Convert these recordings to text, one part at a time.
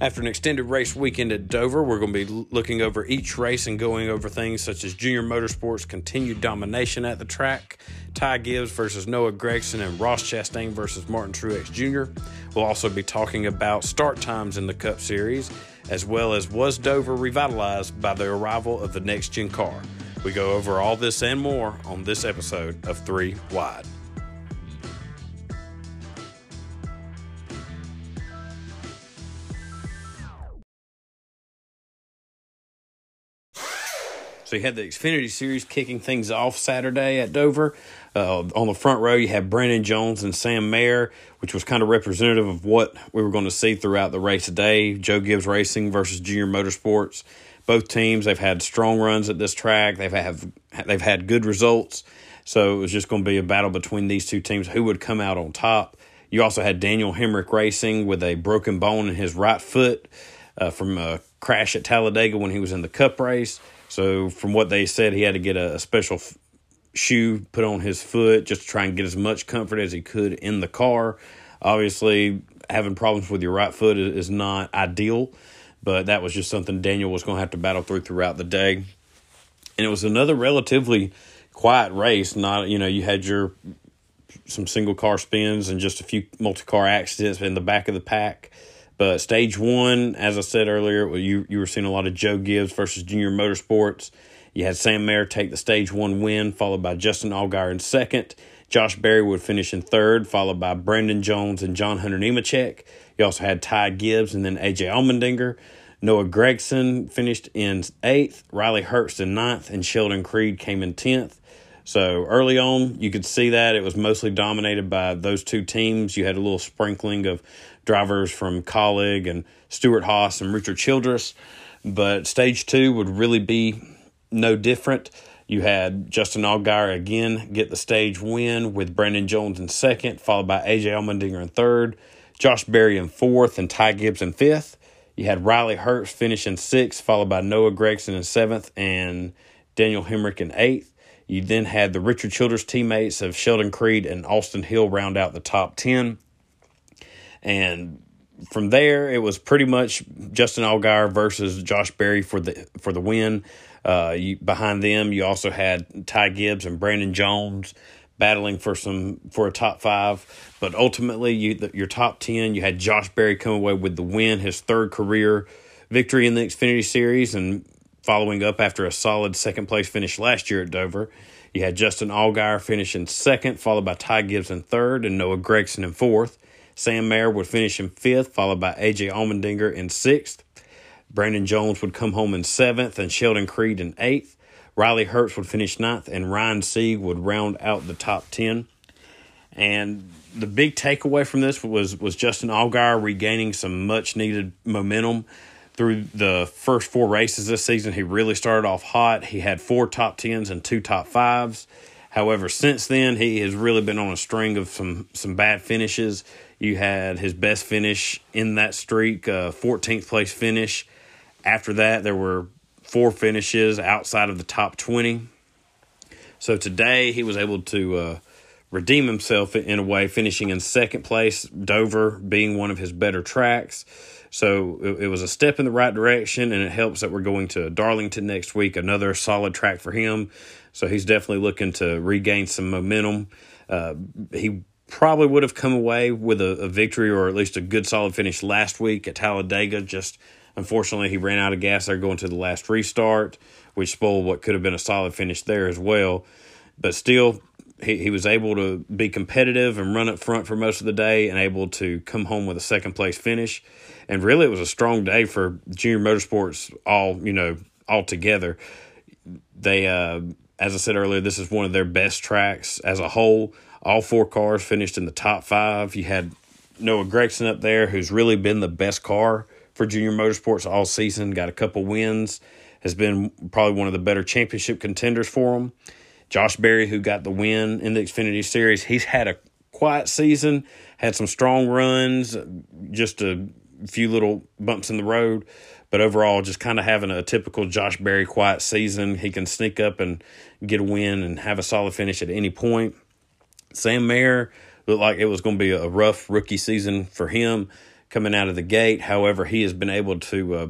After an extended race weekend at Dover, we're going to be looking over each race and going over things such as Junior Motorsports' continued domination at the track, Ty Gibbs versus Noah Gragson, and Ross Chastain versus Martin Truex Jr. We'll also be talking about start times in the Cup Series, as well as was Dover revitalized by the arrival of the next gen car. We go over all this and more on this episode of Three Wide. So you had the Xfinity Series kicking things off Saturday at Dover. Uh, on the front row, you had Brandon Jones and Sam Mayer, which was kind of representative of what we were going to see throughout the race today. Joe Gibbs Racing versus Junior Motorsports. Both teams they've had strong runs at this track. They've have they've had good results. So it was just going to be a battle between these two teams. Who would come out on top? You also had Daniel Hemric Racing with a broken bone in his right foot uh, from a crash at Talladega when he was in the Cup race. So, from what they said, he had to get a, a special f- shoe put on his foot just to try and get as much comfort as he could in the car. Obviously, having problems with your right foot is, is not ideal, but that was just something Daniel was going to have to battle through throughout the day. And it was another relatively quiet race. Not, you know, you had your some single car spins and just a few multi car accidents in the back of the pack. But stage one, as I said earlier, you you were seeing a lot of Joe Gibbs versus Junior Motorsports. You had Sam Mayer take the stage one win, followed by Justin Allgaier in second. Josh Berry would finish in third, followed by Brandon Jones and John Hunter Nemechek. You also had Ty Gibbs and then AJ Allmendinger. Noah Gragson finished in eighth, Riley Herbst in ninth, and Sheldon Creed came in tenth. So early on, you could see that it was mostly dominated by those two teams. You had a little sprinkling of drivers from Kaulig and Stewart-Haas and Richard Childress. But stage two would really be no different. You had Justin Allgaier again get the stage win with Brandon Jones in second, followed by AJ Allmendinger in third, Josh Berry in fourth, and Ty Gibbs in fifth. You had Riley Herbst finish in sixth, followed by Noah Gragson in seventh, and Daniel Hemric in eighth. You then had the Richard Childress teammates of Sheldon Creed and Austin Hill round out the top 10. And from there, it was pretty much Justin Allgaier versus Josh Berry for the for the win. Uh, you, behind them, you also had Ty Gibbs and Brandon Jones battling for some for a top five. But ultimately, you the, your top ten, you had Josh Berry come away with the win, his third career victory in the Xfinity Series, and following up after a solid second place finish last year at Dover. You had Justin Allgaier finishing second, followed by Ty Gibbs in third, and Noah Gragson in fourth. Sam Mayer would finish in fifth, followed by AJ Allmendinger in sixth. Brandon Jones would come home in seventh, and Sheldon Creed in eighth. Riley Herbst would finish ninth, and Ryan Sieg would round out the top ten. And the big takeaway from this was was Justin Allgaier regaining some much needed momentum through the first four races this season. He really started off hot. He had four top tens and two top fives. However, since then he has really been on a string of some some bad finishes. You had his best finish in that streak, uh, 14th place finish. After that, there were four finishes outside of the top 20. So today he was able to uh, redeem himself in a way, finishing in second place, Dover being one of his better tracks. So it, it, was a step in the right direction, and it helps that we're going to Darlington next week, another solid track for him. So he's definitely looking to regain some momentum. Uh, he probably would have come away with a, a, victory or at least a good solid finish last week at Talladega. Just unfortunately, he ran out of gas there going to the last restart, which spoiled what could have been a solid finish there as well. But still, he, he was able to be competitive and run up front for most of the day and able to come home with a second place finish. And really, it was a strong day for junior motorsports all, you know, all together. They, uh, as I said earlier, this is one of their best tracks as a whole all four cars finished in the top five. You had Noah Gragson up there, who's really been the best car for Junior Motorsports all season. Got a couple wins, has been probably one of the better championship contenders for them. Josh Berry, who got the win in the Xfinity Series, he's had a quiet season, had some strong runs, just a few little bumps in the road. But overall, just kind of having a typical Josh Berry quiet season. He can sneak up and get a win and have a solid finish at any point. Sam Mayer looked like it was going to be a rough rookie season for him. coming out of the gate. However, he has been able to uh,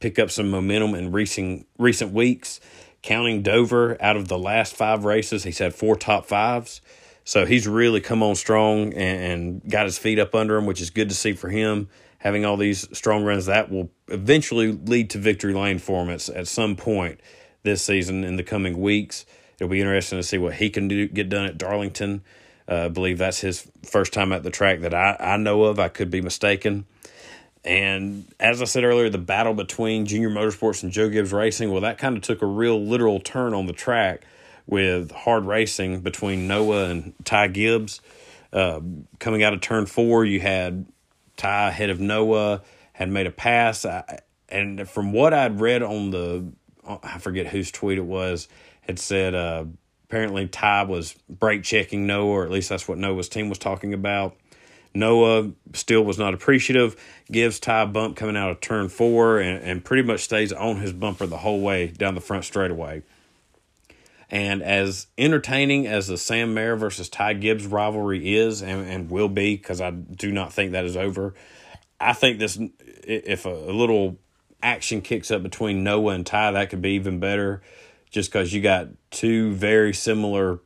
pick up some momentum in recent recent weeks. Counting Dover out of the last five races, he's had four top fives. So he's really come on strong and, and got his feet up under him, which is good to see for him. Having all these strong runs, that will eventually lead to victory lane for him at, at some point this season in the coming weeks. It'll be interesting to see what he can do get done at Darlington. Uh, I believe that's his first time at the track that I, I know of. I could be mistaken. And as I said earlier, the battle between Junior Motorsports and Joe Gibbs Racing, well, that kind of took a real literal turn on the track with hard racing between Noah and Ty Gibbs. Uh, coming out of turn four, you had Ty ahead of Noah, had made a pass. I, and from what I'd read on the, I forget whose tweet it was, had said uh, apparently Ty was brake checking Noah, or at least that's what Noah's team was talking about. Noah still was not appreciative, gives Ty a bump coming out of turn four, and, and pretty much stays on his bumper the whole way down the front straightaway. And as entertaining as the Sam Mayer versus Ty Gibbs rivalry is and, and will be, because I do not think that is over, I think this, if a, a little action kicks up between Noah and Ty, that could be even better just because you got two very similar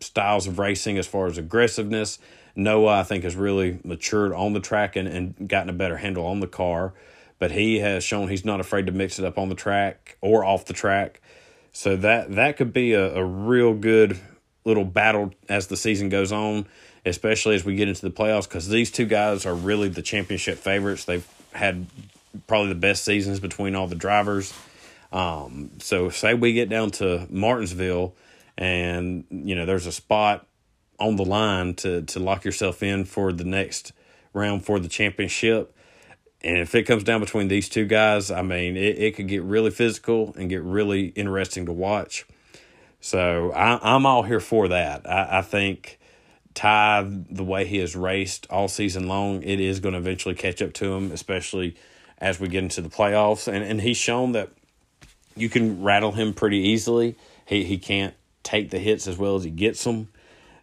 styles of racing as far as aggressiveness. Noah, I think, has really matured on the track and, and gotten a better handle on the car, but he has shown he's not afraid to mix it up on the track or off the track. So that that could be a, a real good little battle as the season goes on, especially as we get into the playoffs, because these two guys are really the championship favorites. They've had probably the best seasons between all the drivers. Um, so say we get down to Martinsville and you know there's a spot on the line to to lock yourself in for the next round for the championship and if it comes down between these two guys, I mean, it, it could get really physical and get really interesting to watch. So I, am all here for that. I, I think Ty, the way he has raced all season long, it is going to eventually catch up to him, especially as we get into the playoffs. And, and he's shown that you can rattle him pretty easily. He, he can't take the hits as well as he gets them,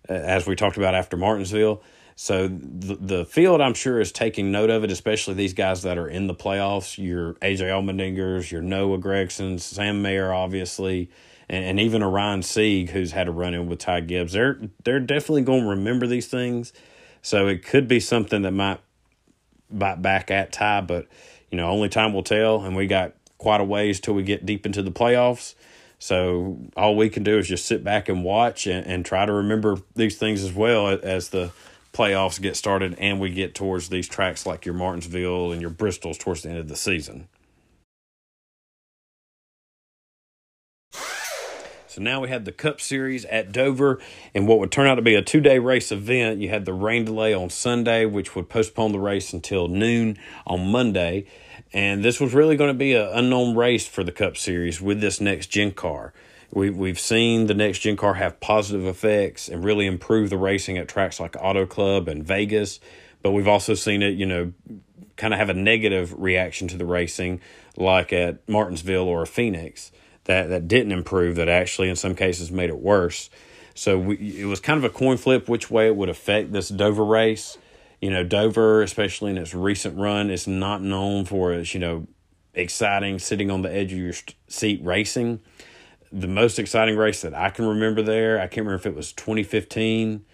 uh, as we talked about after Martinsville. So the, the field, I'm sure, is taking note of it, especially these guys that are in the playoffs. Your AJ Allmendingers, your Noah Gragsons, Sam Mayer, obviously, and, and even Ryan Sieg who's had a run in with Ty Gibbs. They're they're definitely going to remember these things. So it could be something that might bite back at Ty, but you know, only time will tell. And we got quite a ways till we get deep into the playoffs. So all we can do is just sit back and watch and, and try to remember these things as well as the playoffs get started and we get towards these tracks like your Martinsville and your Bristols towards the end of the season. So now we had the Cup Series at Dover, and what would turn out to be a two day race event. You had the rain delay on Sunday, which would postpone the race until noon on Monday. And this was really going to be an unknown race for the Cup Series with this next gen car. We, we've seen the next gen car have positive effects and really improve the racing at tracks like Auto Club and Vegas, but we've also seen it, you know, kind of have a negative reaction to the racing, like at Martinsville or Phoenix, that, that didn't improve, that actually in some cases made it worse. So we, it was kind of a coin flip which way it would affect this Dover race. You know, Dover, especially in its recent run, is not known for its, you know, exciting, sitting on the edge of your seat racing the most exciting race that I can remember there, I can't remember if it was 2015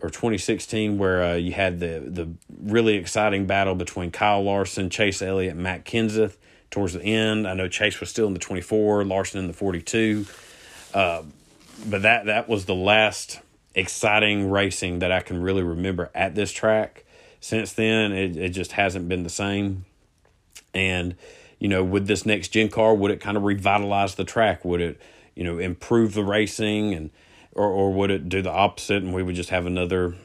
or 2016, where uh, you had the the really exciting battle between Kyle Larson, Chase Elliott, Matt Kenseth towards the end. I know Chase was still in the 24, Larson in the 42, uh, but that that was the last exciting racing that I can really remember at this track. Since then, it, it just hasn't been the same, and you know, with this next gen car, would it kind of revitalize the track? Would it, you know, improve the racing and or or would it do the opposite and we would just have another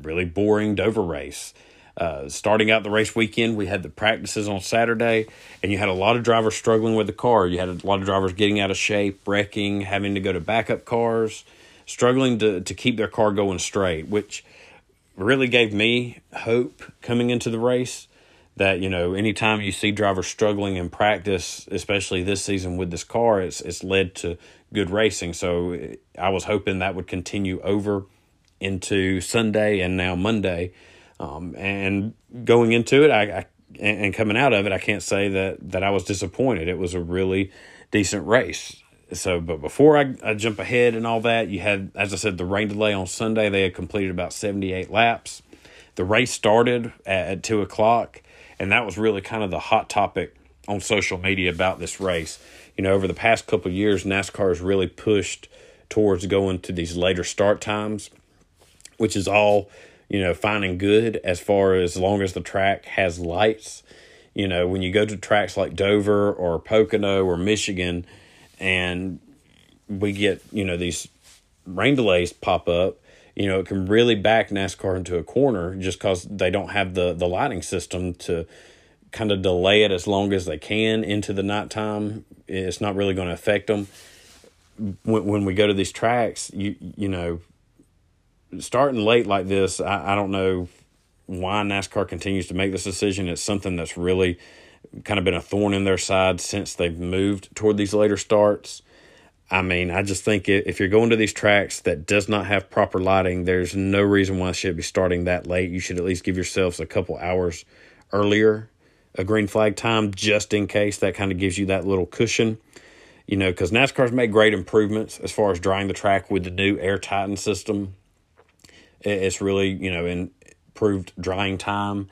really boring Dover race? Uh, starting out the race weekend, we had the practices on Saturday, and you had a lot of drivers struggling with the car. You had a lot of drivers getting out of shape, wrecking, having to go to backup cars, struggling to, to keep their car going straight, which really gave me hope coming into the race that you know anytime you see drivers struggling in practice especially this season with this car it's it's led to good racing so i was hoping that would continue over into sunday and now monday Um, and going into it, I, I and coming out of it, I can't say that that I was disappointed. It was a really decent race. So, but before I, I jump ahead and all that, you had, as I said, the rain delay on Sunday. They had completed about 78 laps. The race started at, at two o'clock, and that was really kind of the hot topic on social media about this race. You know, over the past couple years, NASCAR has really pushed towards going to these later start times, which is all you know, fine and good as far as long as the track has lights. You know, when you go to tracks like Dover or Pocono or Michigan and we get, you know, these rain delays pop up, you know, it can really back NASCAR into a corner just because they don't have the, the lighting system to kind of delay it as long as they can into the nighttime. It's not really going to affect them. When, when we go to these tracks, you you know, starting late like this, I, I don't know why NASCAR continues to make this decision. It's something that's really kind of been a thorn in their side since they've moved toward these later starts. I mean, I just think if you're going to these tracks that does not have proper lighting, there's no reason why it should be starting that late. You should at least give yourselves a couple hours earlier, a green flag time, just in case. That kind of gives you that little cushion, you know, because NASCAR's made great improvements as far as drying the track with the new Air Titan system it's really you know improved drying time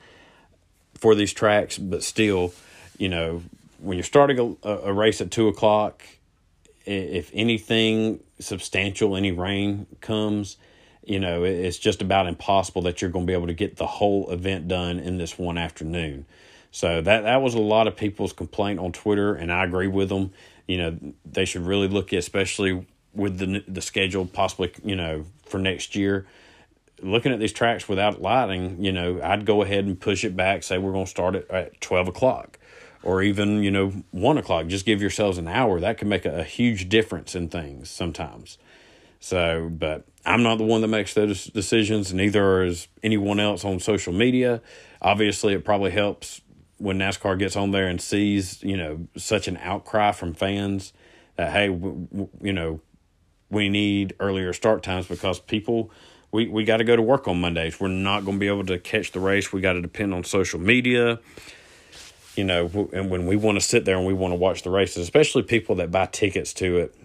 for these tracks, but still, you know, when you're starting a, a race at two o'clock, if anything substantial, any rain comes, you know, it's just about impossible that you're going to be able to get the whole event done in this one afternoon. So that that was a lot of people's complaint on Twitter, and I agree with them. You know, they should really look at, especially with the the schedule, possibly you know for next year looking at these tracks without lighting, you know, I'd go ahead and push it back, say we're going to start it at 12 o'clock or even, you know, 1 o'clock. Just give yourselves an hour. That can make a, a, huge difference in things sometimes. So, but I'm not the one that makes those decisions, neither is anyone else on social media. Obviously, it probably helps when NASCAR gets on there and sees, you know, such an outcry from fans that, hey, w- w- you know, we need earlier start times because people – we, we got to go to work on Mondays. We're not going to be able to catch the race. We got to depend on social media. You know, and when we want to sit there and we want to watch the races, especially people that buy tickets to it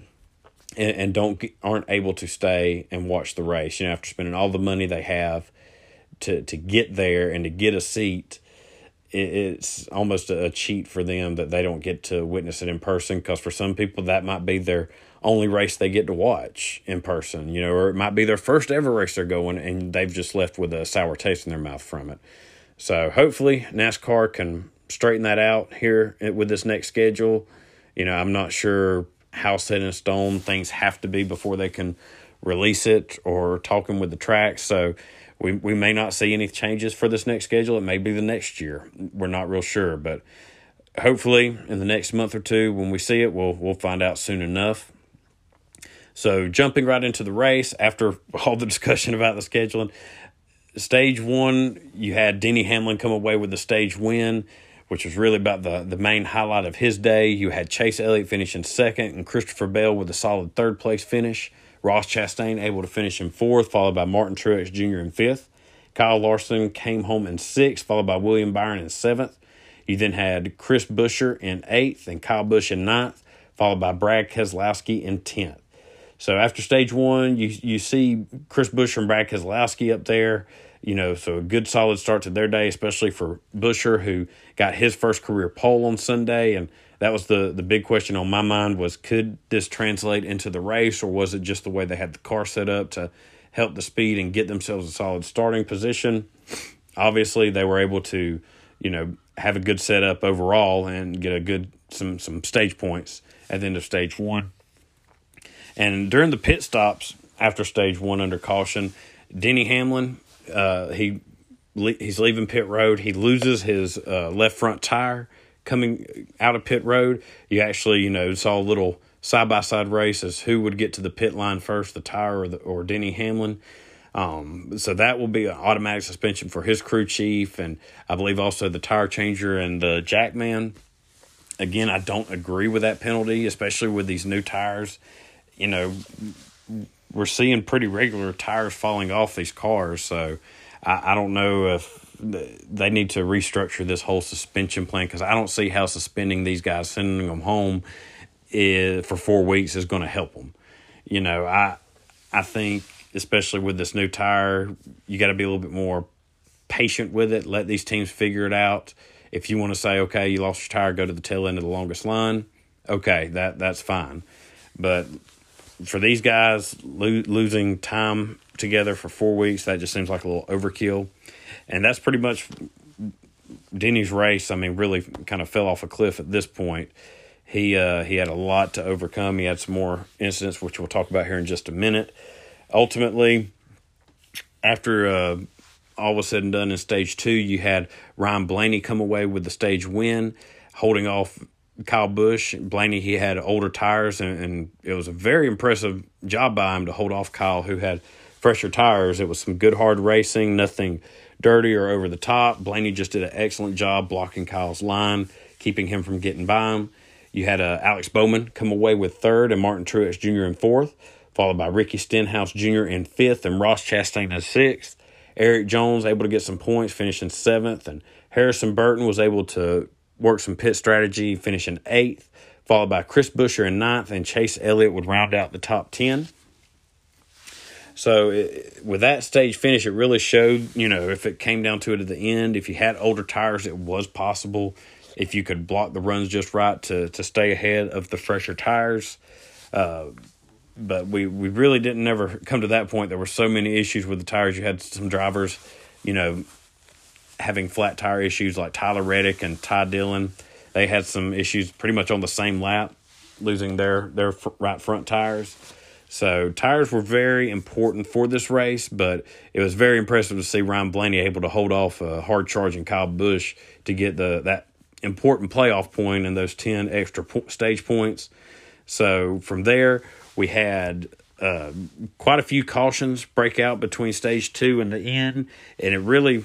and, and don't aren't able to stay and watch the race, you know, after spending all the money they have to to get there and to get a seat, it, it's almost a cheat for them that they don't get to witness it in person. Because for some people, that might be their only race they get to watch in person, you know, or it might be their first ever race they're going and they've just left with a sour taste in their mouth from it. So hopefully NASCAR can straighten that out here with this next schedule. You know, I'm not sure how set in stone things have to be before they can release it or talking with the tracks. So we, we may not see any changes for this next schedule. It may be the next year. We're not real sure, but hopefully in the next month or two when we see it, we'll we'll find out soon enough. So, jumping right into the race after all the discussion about the scheduling, stage one, you had Denny Hamlin come away with the stage win, which was really about the, the main highlight of his day. You had Chase Elliott finishing second and Christopher Bell with a solid third place finish. Ross Chastain able to finish in fourth, followed by Martin Truex Jr. in fifth. Kyle Larson came home in sixth, followed by William Byron in seventh. You then had Chris Buescher in eighth and Kyle Busch in ninth, followed by Brad Keselowski in tenth. So after stage one, you you see Chris Buescher and Brad Keselowski up there. You know, so a good solid start to their day, especially for Buescher, who got his first career pole on Sunday, and that was the the big question on my mind was could this translate into the race, or was it just the way they had the car set up to help the speed and get themselves a solid starting position? Obviously, they were able to, you know, have a good setup overall and get a good some some stage points at the end of stage one. And during the pit stops after stage one under caution, Denny Hamlin, uh, he he's leaving pit road. He loses his uh, left front tire coming out of pit road. You actually, you know, saw a little side by side race as who would get to the pit line first, the tire or the, or Denny Hamlin. Um, so that will be an automatic suspension for his crew chief, and I believe also the tire changer and the jackman. Again, I don't agree with that penalty, especially with these new tires you know, we're seeing pretty regular tires falling off these cars. So I, I don't know if they need to restructure this whole suspension plan because I don't see how suspending these guys, sending them home is, for four weeks is going to help them. You know, I I think especially with this new tire, you got to be a little bit more patient with it. Let these teams figure it out. If you want to say, okay, you lost your tire, go to the tail end of the longest line. Okay, that that's fine. But for these guys lo- losing time together for four weeks, that just seems like a little overkill. And that's pretty much Denny's race. I mean, really kind of fell off a cliff at this point. He uh, he had a lot to overcome. He had some more incidents, which we'll talk about here in just a minute. Ultimately, after uh, all was said and done in stage two, you had Ryan Blaney come away with the stage win, holding off Kyle Busch. Blaney, he had older tires, and, and, it was a very impressive job by him to hold off Kyle, who had fresher tires. It was some good hard racing, nothing dirty or over the top. Blaney just did an excellent job blocking Kyle's line, keeping him from getting by him. You had uh, Alex Bowman come away with third, and Martin Truex Jr. in fourth, followed by Ricky Stenhouse Jr. in fifth, and Ross Chastain in sixth. Erik Jones able to get some points, finishing seventh, and Harrison Burton was able to work some pit strategy, finishing eighth, followed by Chris Buescher in ninth, and Chase Elliott would round out the top 10. So it, with that stage finish, it really showed, you know, if it came down to it at the end, if you had older tires, it was possible. If you could block the runs just right to, to stay ahead of the fresher tires. Uh, but we, we really didn't ever come to that point. There were so many issues with the tires. You had some drivers, you know, having flat tire issues like Tyler Reddick and Ty Dillon. They had some issues pretty much on the same lap, losing their their right front tires. So tires were very important for this race, but it was very impressive to see Ryan Blaney able to hold off a hard charging Kyle Busch to get the that important playoff point and those ten extra po- stage points. So from there, we had uh, quite a few cautions break out between stage two and the end, and it really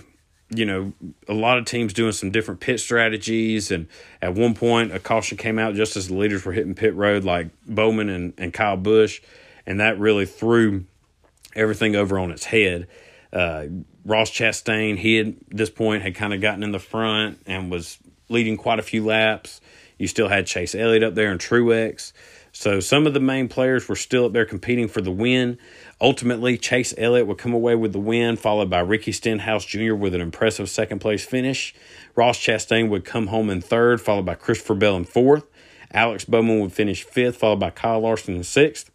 you know, a lot of teams doing some different pit strategies. And at one point, a caution came out just as the leaders were hitting pit road, like Bowman and, and Kyle Busch. And that really threw everything over on its head. Uh, Ross Chastain, he had, at this point had kind of gotten in the front and was leading quite a few laps. You still had Chase Elliott up there and Truex. So some of the main players were still up there competing for the win. Ultimately, Chase Elliott would come away with the win, followed by Ricky Stenhouse Jr. with an impressive second place finish. Ross Chastain would come home in third, followed by Christopher Bell in fourth. Alex Bowman would finish fifth, followed by Kyle Larson in sixth.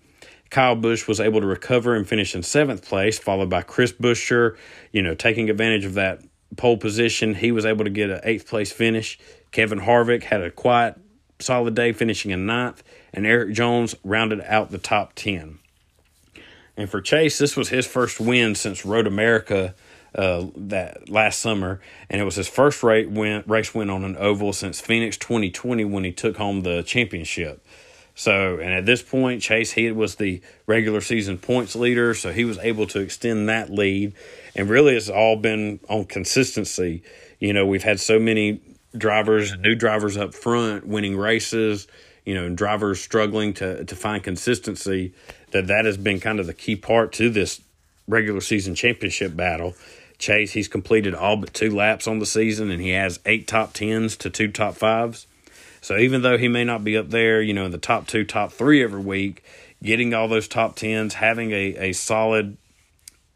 Kyle Busch was able to recover and finish in seventh place, followed by Chris Buescher, you know, taking advantage of that pole position. He was able to get an eighth place finish. Kevin Harvick had a quiet, solid day, finishing in ninth, and Erik Jones rounded out the top 10. And for Chase, this was his first win since Road America uh, that last summer, and it was his first race win, race win on an oval since Phoenix 2020 when he took home the championship. So, and at this point, Chase he was the regular season points leader, so he was able to extend that lead. And really, it's all been on consistency. You know, we've had so many drivers, new drivers up front, winning races. You know, and drivers struggling to to find consistency that that has been kind of the key part to this regular season championship battle. Chase, he's completed all but two laps on the season, and he has eight top tens to two top fives. So even though he may not be up there, you know, in the top two, top three every week, getting all those top tens, having a, a solid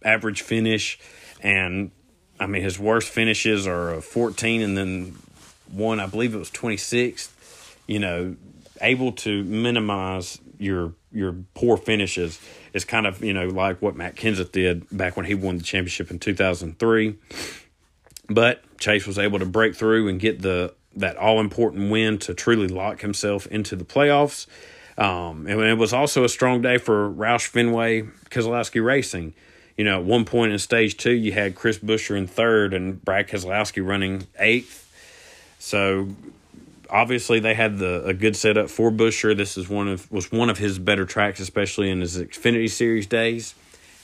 average finish, and I mean his worst finishes are a 14 and then one, I believe it was 26th. You know, able to minimize your your poor finishes is kind of you know like what Matt Kenseth did back when he won the championship in 2003. But Chase was able to break through and get the that all important win to truly lock himself into the playoffs. Um, and it was also a strong day for Roush Fenway Keselowski Racing. You know, at one point in stage two, you had Chris Buescher in third and Brad Keselowski running eighth. So obviously they had the a good setup for Buescher. This is one of was one of his better tracks, especially in his Xfinity Series days.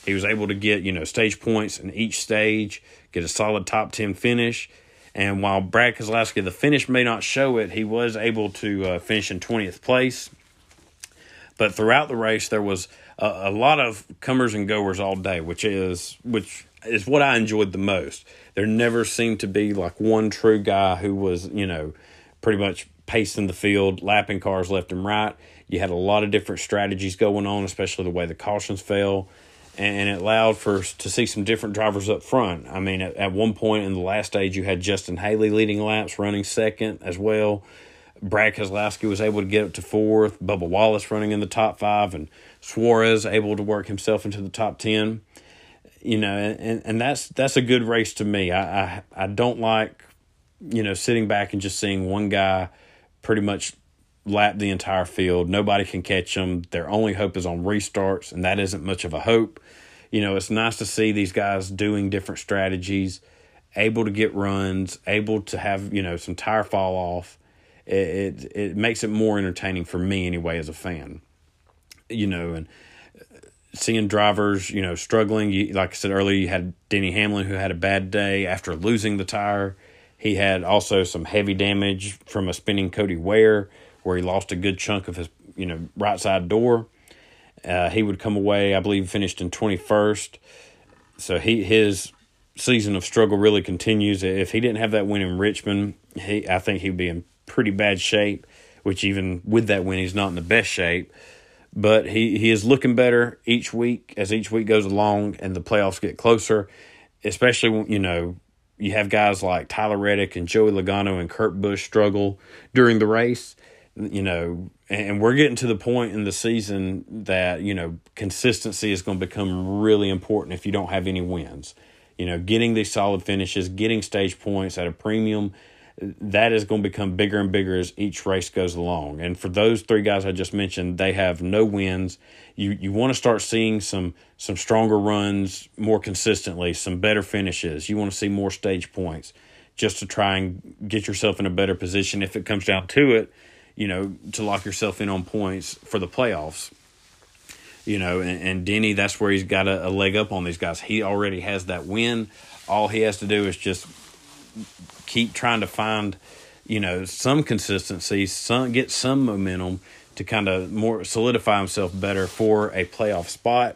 He was able to get you know stage points in each stage, get a solid top ten finish, and while Brad Keselowski the finish may not show it, he was able to uh, finish in twentieth place. But throughout the race, there was a, a lot of comers and goers all day, which is which is what I enjoyed the most. There never seemed to be like one true guy who was, you know, pretty much pacing the field, lapping cars left and right. You had a lot of different strategies going on, especially the way the cautions fell, and it allowed for to see some different drivers up front. I mean, at, at one point in the last stage, you had Justin Haley leading laps, running second as well. Brad Keselowski was able to get up to fourth. Bubba Wallace running in the top five, and Suarez able to work himself into the top ten. You know, and, and that's that's a good race to me. I, I I don't like, you know, sitting back and just seeing one guy pretty much lap the entire field. Nobody can catch them. Their only hope is on restarts, and that isn't much of a hope. You know, it's nice to see these guys doing different strategies, able to get runs, able to have you know some tire fall off it, it, it makes it more entertaining for me anyway as a fan. You know, and seeing drivers, you know, struggling. You, like I said earlier, you had Denny Hamlin who had a bad day after losing the tire. He had also some heavy damage from a spinning Cody Ware, where he lost a good chunk of his, you know, right side door. Uh, he would come away, I believe, finished in twenty first. So he his season of struggle really continues. If he didn't have that win in Richmond, he I think he'd be in pretty bad shape, which even with that win, he's not in the best shape. But he, he is looking better each week as each week goes along and the playoffs get closer, especially when, you know, you have guys like Tyler Reddick and Joey Logano and Kurt Busch struggle during the race, you know, and we're getting to the point in the season that, you know, consistency is going to become really important if you don't have any wins. You know, getting these solid finishes, getting stage points at a premium that is going to become bigger and bigger as each race goes along. And for those three guys I just mentioned, they have no wins. You you want to start seeing some some stronger runs more consistently, some better finishes. You want to see more stage points just to try and get yourself in a better position if it comes down to it, you know, to lock yourself in on points for the playoffs. You know, and, and Denny, that's where he's got a, a leg up on these guys. He already has that win. All he has to do is just keep trying to find, you know, some consistency, some get some momentum to kind of more solidify himself better for a playoff spot.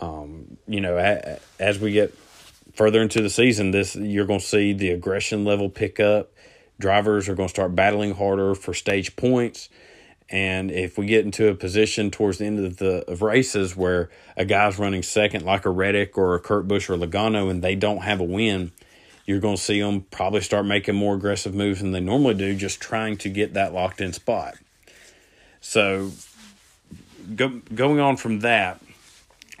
Um, you know, a, as we get further into the season, this you're going to see the aggression level pick up. Drivers are going to start battling harder for stage points. And if we get into a position towards the end of the of races where a guy's running second, like a Reddick or a Kurt Busch or Logano, and they don't have a win, you're going to see them probably start making more aggressive moves than they normally do, just trying to get that locked in spot. So, go, going on from that,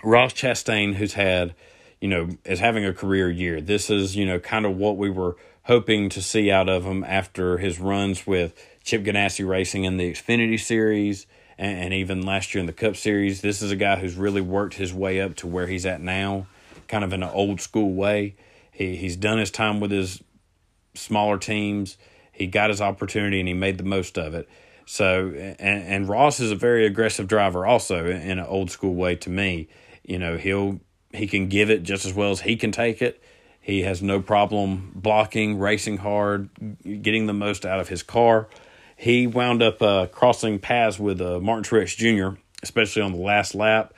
Ross Chastain, who's had, you know, is having a career year. This is, you know, kind of what we were hoping to see out of him after his runs with Chip Ganassi Racing in the Xfinity Series and, and even last year in the Cup Series. This is a guy who's really worked his way up to where he's at now, kind of in an old school way. He he's done his time with his smaller teams. He got his opportunity and he made the most of it. So and and Ross is a very aggressive driver also in an old school way to me. You know, he'll he can give it just as well as he can take it. He has no problem blocking, racing hard, getting the most out of his car. He wound up uh, crossing paths with uh, Martin Truex Jr., especially on the last lap.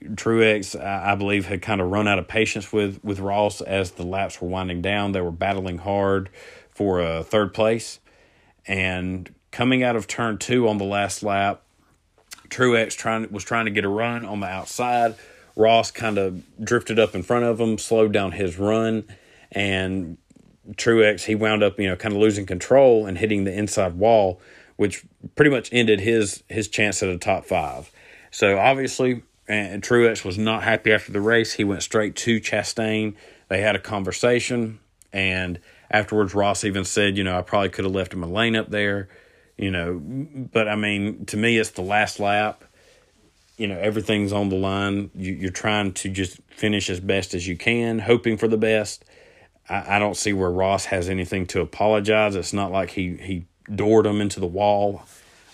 Truex, I believe, had kind of run out of patience with with Ross as the laps were winding down. They were battling hard for a uh, third place, and coming out of turn two on the last lap, Truex trying was trying to get a run on the outside. Ross kind of drifted up in front of him, slowed down his run, and Truex he wound up you know kind of losing control and hitting the inside wall, which pretty much ended his his chance at a top five. So obviously and Truex was not happy after the race. He went straight to Chastain. They had a conversation, and afterwards, Ross even said, "You know, I probably could have left him a lane up there." You know, but I mean, to me, it's the last lap. You know, everything's on the line. You, you're trying to just finish as best as you can, hoping for the best. I, I don't see where Ross has anything to apologize. It's not like he he doored him into the wall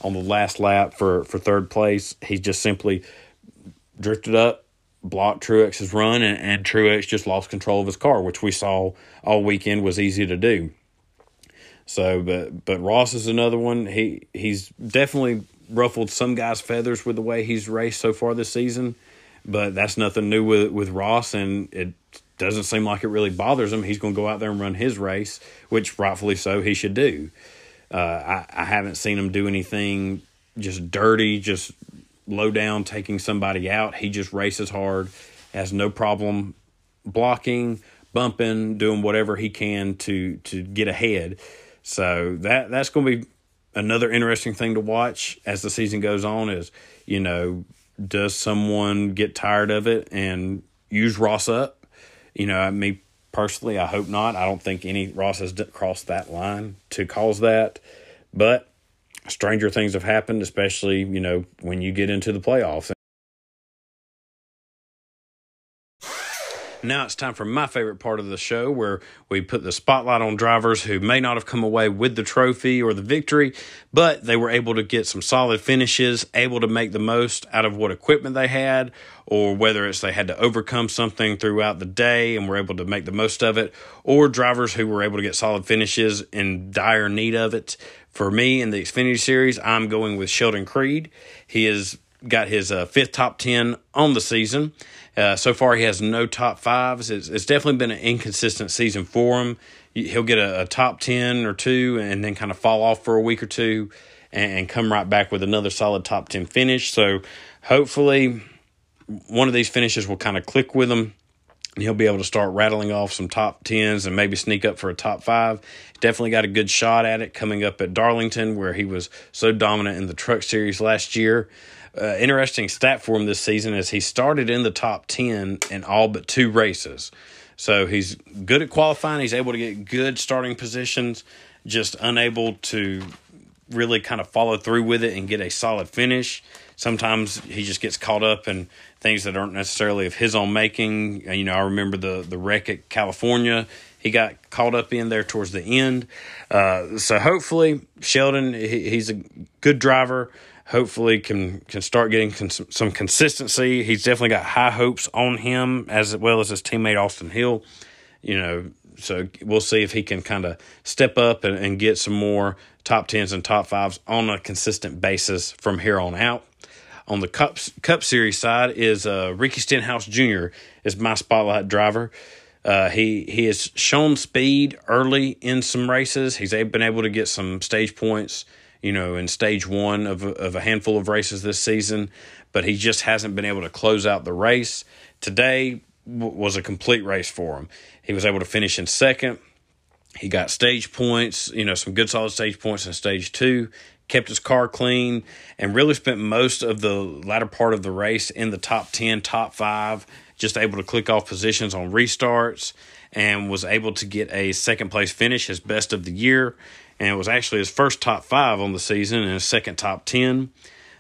on the last lap for for third place. He just simply drifted up, blocked Truex's run, and, and Truex just lost control of his car, which we saw all weekend was easy to do. So, but but Ross is another one. He he's definitely ruffled some guys' feathers with the way he's raced so far this season, but that's nothing new with with Ross, and it doesn't seem like it really bothers him. He's going to go out there and run his race, which rightfully so he should do. Uh, I, I haven't seen him do anything just dirty, just low down, taking somebody out. He just races hard, has no problem blocking, bumping, doing whatever he can to to get ahead. So that that's going to be another interesting thing to watch as the season goes on. Is you know does someone get tired of it and use Ross up? You know, me personally, I hope not. I don't think any Ross has crossed that line to cause that, but stranger things have happened, especially you know when you get into the playoffs. Now it's time for my favorite part of the show where we put the spotlight on drivers who may not have come away with the trophy or the victory, but they were able to get some solid finishes, able to make the most out of what equipment they had, or whether it's they had to overcome something throughout the day and were able to make the most of it, or drivers who were able to get solid finishes in dire need of it. For me in the Xfinity Series, I'm going with Sheldon Creed. He has got his uh, fifth top 10 on the season. Uh, so far, he has no top fives. It's, it's, definitely been an inconsistent season for him. He'll get a, a, top 10 or two and then kind of fall off for a week or two and, and come right back with another solid top 10 finish. So hopefully, one of these finishes will kind of click with him. And he'll be able to start rattling off some top tens and maybe sneak up for a top five. Definitely got a good shot at it coming up at Darlington, where he was so dominant in the Truck Series last year uh, interesting stat for him this season is he started in the top 10 in all but two races. So he's good at qualifying. He's able to get good starting positions, just unable to really kind of follow through with it and get a solid finish. Sometimes he just gets caught up in things that aren't necessarily of his own making. Uh, you know, I remember the the wreck at California. He got caught up in there towards the end. Uh, so hopefully, Sheldon, he, he's a good driver hopefully can can start getting cons- some consistency. He's definitely got high hopes on him as well as his teammate Austin Hill. You know, so we'll see if he can kind of step up and, and get some more top tens and top fives on a consistent basis from here on out. On the Cup Cup Series side is uh, Ricky Stenhouse Jr. is my spotlight driver. Uh, he he has shown speed early in some races. He's been able to get some stage points you know, in stage one of a, of a handful of races this season, but he just hasn't been able to close out the race. Today w- was a complete race for him. He was able to finish in second. He got stage points, you know, some good solid stage points in stage two, kept his car clean, and really spent most of the latter part of the race in the top 10, top five, just able to click off positions on restarts and was able to get a second place finish, his best of the year and it was actually his first top five on the season and his second top 10.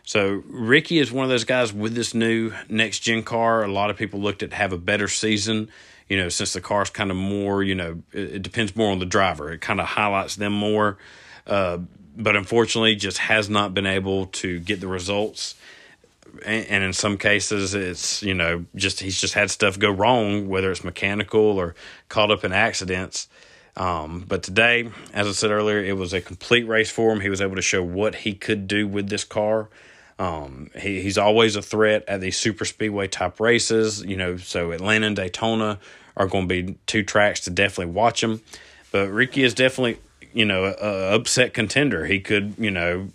So Ricky is one of those guys with this new next gen car. A lot of people looked at have a better season, you know, since the car's kind of more, you know, it, it depends more on the driver. It kind of highlights them more. Uh, but unfortunately, just has not been able to get the results. And, in some cases, it's you know just he's just had stuff go wrong, whether it's mechanical or caught up in accidents. Um, but today, as I said earlier, it was a complete race for him. He was able to show what he could do with this car. Um, he, he's always a threat at these super speedway type races, you know. So Atlanta and Daytona are going to be two tracks to definitely watch him. But Ricky is definitely, you know, a, upset contender. He could, you know,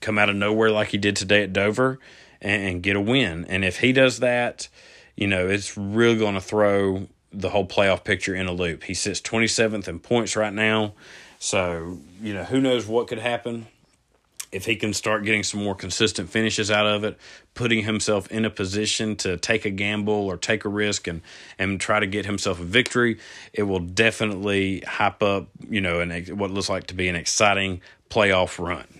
come out of nowhere like he did today at Dover and, and get a win. And if he does that, you know, it's really going to throw the whole playoff picture in a loop. He sits 27th in points right now. So, you know, who knows what could happen if he can start getting some more consistent finishes out of it, putting himself in a position to take a gamble or take a risk and and try to get himself a victory, it will definitely hype up, you know, an what looks like to be an exciting playoff run.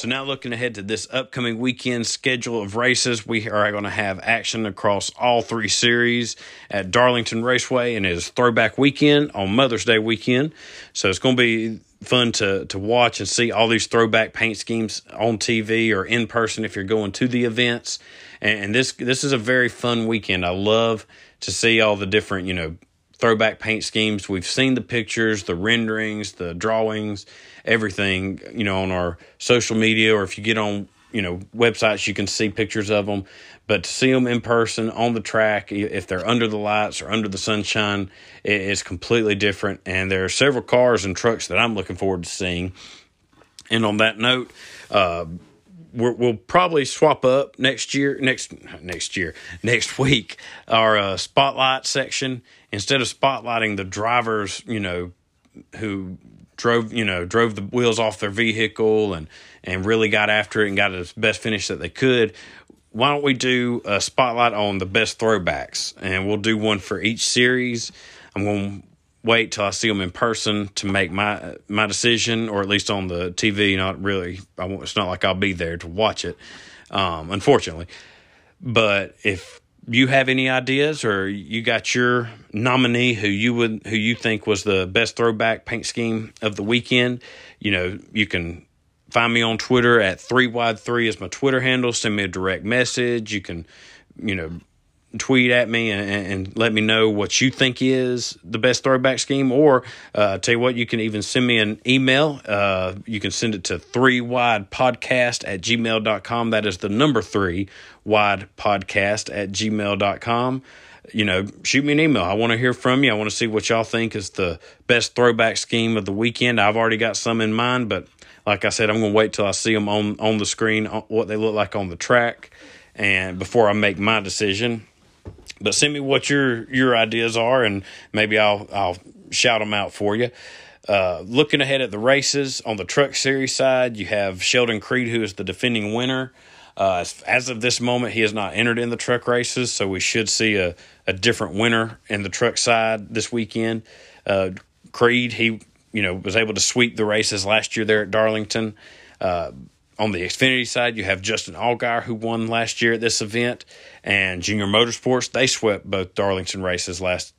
So now looking ahead to this upcoming weekend schedule of races, we are going to have action across all three series at Darlington Raceway and his throwback weekend on Mother's Day weekend. So it's going to be fun to to watch and see all these throwback paint schemes on TV or in person if you're going to the events. And, and this this is a very fun weekend. I love to see all the different, you know, throwback paint schemes. We've seen the pictures, the renderings, the drawings, everything, you know, on our social media, or if you get on, you know, websites, you can see pictures of them. But to see them in person on the track, if they're under the lights or under the sunshine, it is completely different. And there are several cars and trucks that I'm looking forward to seeing. And on that note, uh, we will probably swap up next year, next next year, next week. Our uh, spotlight section instead of spotlighting the drivers, you know, who drove, you know, drove the wheels off their vehicle and and really got after it and got the best finish that they could. Why don't we do a spotlight on the best throwbacks, and we'll do one for each series. I'm going to wait till I see them in person to make my my decision, or at least on the TV. Not really. I won't, it's not like I'll be there to watch it, um, unfortunately. But if you have any ideas, or you got your nominee who you would who you think was the best throwback paint scheme of the weekend, you know you can find me on Twitter at three wide three is my Twitter handle. Send me a direct message. You can, you know, tweet at me and, and, let me know what you think is the best throwback scheme. Or uh, tell you what, you can even send me an email. Uh, you can send it to three wide podcast at gmail.com. That is the number three wide podcast at gmail.com. You know, shoot me an email. I want to hear from you. I want to see what y'all think is the best throwback scheme of the weekend. I've already got some in mind, but like I said, I'm going to wait till I see them on, on the screen, what they look like on the track, and before I make my decision. But send me what your your ideas are, and maybe I'll I'll shout them out for you. Uh, looking ahead at the races on the Truck Series side, you have Sheldon Creed, who is the defending winner. Uh, as of this moment, he has not entered in the truck races, so we should see a, a different winner in the truck side this weekend. Uh, Creed, he you know was able to sweep the races last year there at Darlington. Uh, on the Xfinity side, you have Justin Allgaier, who won last year at this event, and Junior Motorsports. They swept both Darlington races last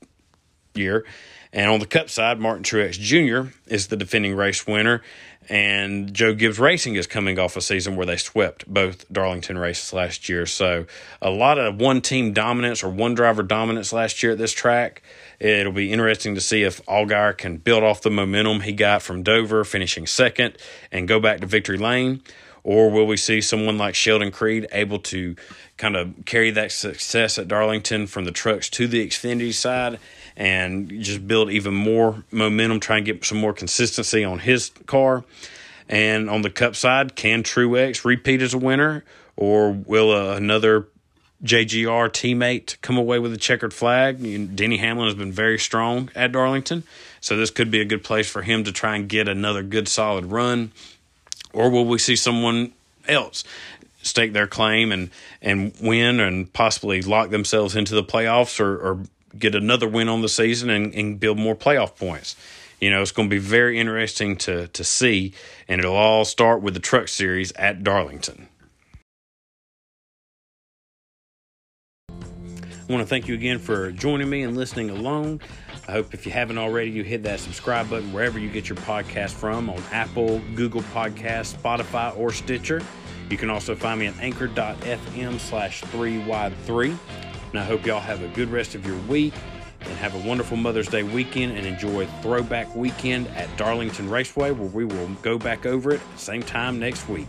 year. And on the Cup side, Martin Truex Jr. is the defending race winner, and Joe Gibbs Racing is coming off a season where they swept both Darlington races last year. So a lot of one team dominance or one driver dominance last year at this track. It'll be interesting to see if Allgaier can build off the momentum he got from Dover, finishing second, and go back to victory lane or will we see someone like Sheldon Creed able to kind of carry that success at Darlington from the trucks to the Xfinity side and just build even more momentum, try and get some more consistency on his car? And on the Cup side, can Truex repeat as a winner, or will uh, another JGR teammate come away with a checkered flag? Denny Hamlin has been very strong at Darlington, so this could be a good place for him to try and get another good solid run or will we see someone else stake their claim and and win and possibly lock themselves into the playoffs or, or get another win on the season and, and build more playoff points? You know, it's going to be very interesting to to see, and it'll all start with the Truck Series at Darlington. I want to thank you again for joining me and listening along. I hope if you haven't already, you hit that subscribe button wherever you get your podcast from on Apple, Google Podcasts, Spotify, or Stitcher. You can also find me at anchor.fm slash 3wide3. And I hope y'all have a good rest of your week and have a wonderful Mother's Day weekend and enjoy Throwback Weekend at Darlington Raceway, where we will go back over it same time next week.